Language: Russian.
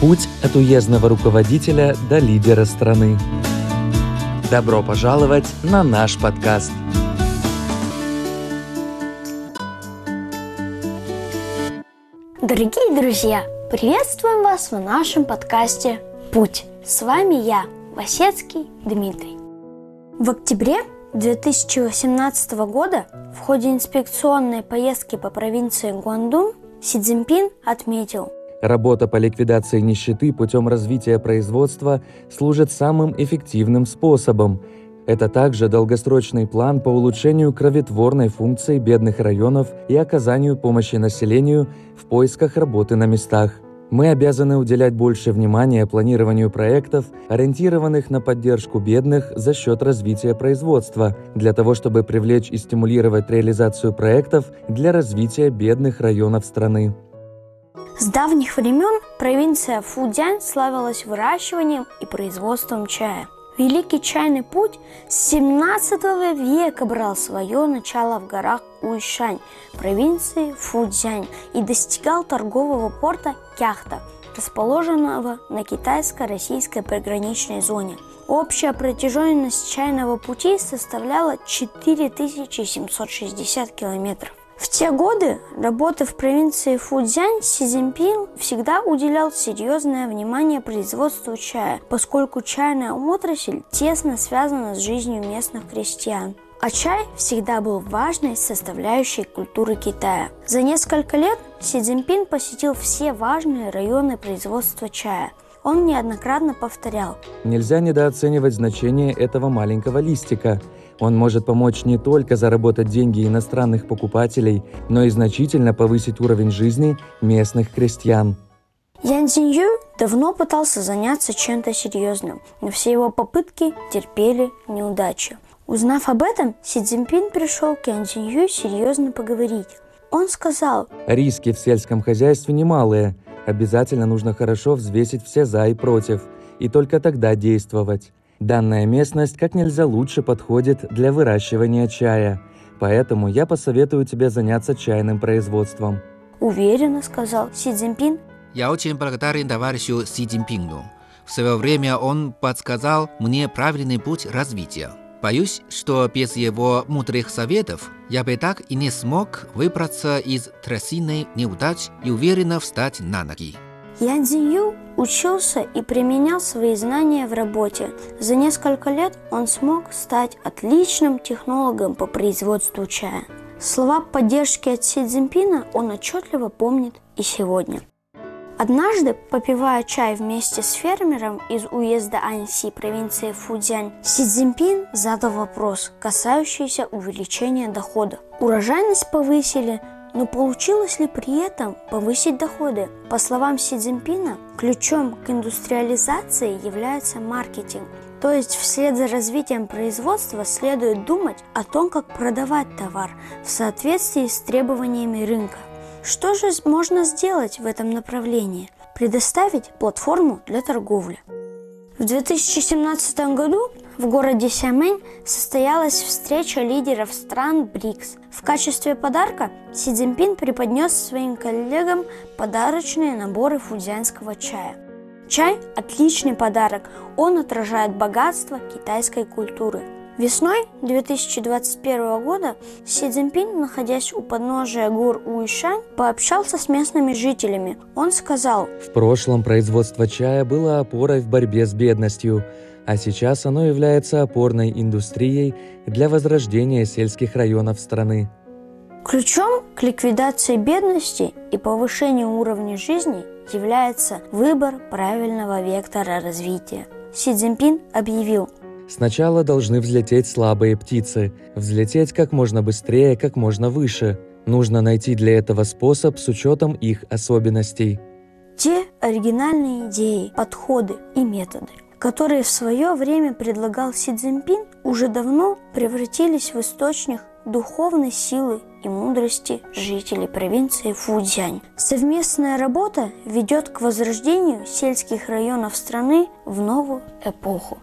Путь от уездного руководителя до лидера страны. Добро пожаловать на наш подкаст. Дорогие друзья, приветствуем вас в нашем подкасте «Путь». С вами я, Васецкий Дмитрий. В октябре 2018 года в ходе инспекционной поездки по провинции Гуандун Си Цзиньпин отметил, Работа по ликвидации нищеты путем развития производства служит самым эффективным способом. Это также долгосрочный план по улучшению кроветворной функции бедных районов и оказанию помощи населению в поисках работы на местах. Мы обязаны уделять больше внимания планированию проектов, ориентированных на поддержку бедных за счет развития производства, для того чтобы привлечь и стимулировать реализацию проектов для развития бедных районов страны. С давних времен провинция Фудзянь славилась выращиванием и производством чая. Великий чайный путь с 17 века брал свое начало в горах Уйшань, провинции Фудзянь, и достигал торгового порта Кяхта, расположенного на китайско-российской приграничной зоне. Общая протяженность чайного пути составляла 4760 километров. В те годы работы в провинции Фудзянь Си Цзиньпин всегда уделял серьезное внимание производству чая, поскольку чайная отрасль тесно связана с жизнью местных крестьян. А чай всегда был важной составляющей культуры Китая. За несколько лет Си Цзиньпин посетил все важные районы производства чая. Он неоднократно повторял. Нельзя недооценивать значение этого маленького листика – он может помочь не только заработать деньги иностранных покупателей, но и значительно повысить уровень жизни местных крестьян. Ян Цзинью давно пытался заняться чем-то серьезным, но все его попытки терпели неудачу. Узнав об этом, Си Цзиньпин пришел к Ян Цзинью серьезно поговорить. Он сказал, «Риски в сельском хозяйстве немалые. Обязательно нужно хорошо взвесить все «за» и «против», и только тогда действовать. Данная местность как нельзя лучше подходит для выращивания чая, поэтому я посоветую тебе заняться чайным производством. Уверенно сказал Си Цзиньпин. Я очень благодарен товарищу Си Цзиньпину. В свое время он подсказал мне правильный путь развития. Боюсь, что без его мудрых советов я бы так и не смог выбраться из трясины неудач и уверенно встать на ноги. Ян Цзинью учился и применял свои знания в работе. За несколько лет он смог стать отличным технологом по производству чая. Слова поддержки от Си Цзиньпина он отчетливо помнит и сегодня. Однажды, попивая чай вместе с фермером из уезда Аньси провинции Фудзянь, Си Цзиньпин задал вопрос, касающийся увеличения дохода. Урожайность повысили, но получилось ли при этом повысить доходы? По словам Си Цзиньпина, ключом к индустриализации является маркетинг. То есть вслед за развитием производства следует думать о том, как продавать товар в соответствии с требованиями рынка. Что же можно сделать в этом направлении? Предоставить платформу для торговли. В 2017 году в городе Сямэнь состоялась встреча лидеров стран БРИКС. В качестве подарка Си Цзиньпин преподнес своим коллегам подарочные наборы фудзянского чая. Чай – отличный подарок, он отражает богатство китайской культуры. Весной 2021 года Си Цзиньпин, находясь у подножия гор Уишань, пообщался с местными жителями. Он сказал, «В прошлом производство чая было опорой в борьбе с бедностью – а сейчас оно является опорной индустрией для возрождения сельских районов страны. Ключом к ликвидации бедности и повышению уровня жизни является выбор правильного вектора развития. Си Цзиньпин объявил, Сначала должны взлететь слабые птицы, взлететь как можно быстрее, как можно выше. Нужно найти для этого способ с учетом их особенностей. Те оригинальные идеи, подходы и методы, которые в свое время предлагал Си Цзиньпин, уже давно превратились в источник духовной силы и мудрости жителей провинции Фудзянь. Совместная работа ведет к возрождению сельских районов страны в новую эпоху.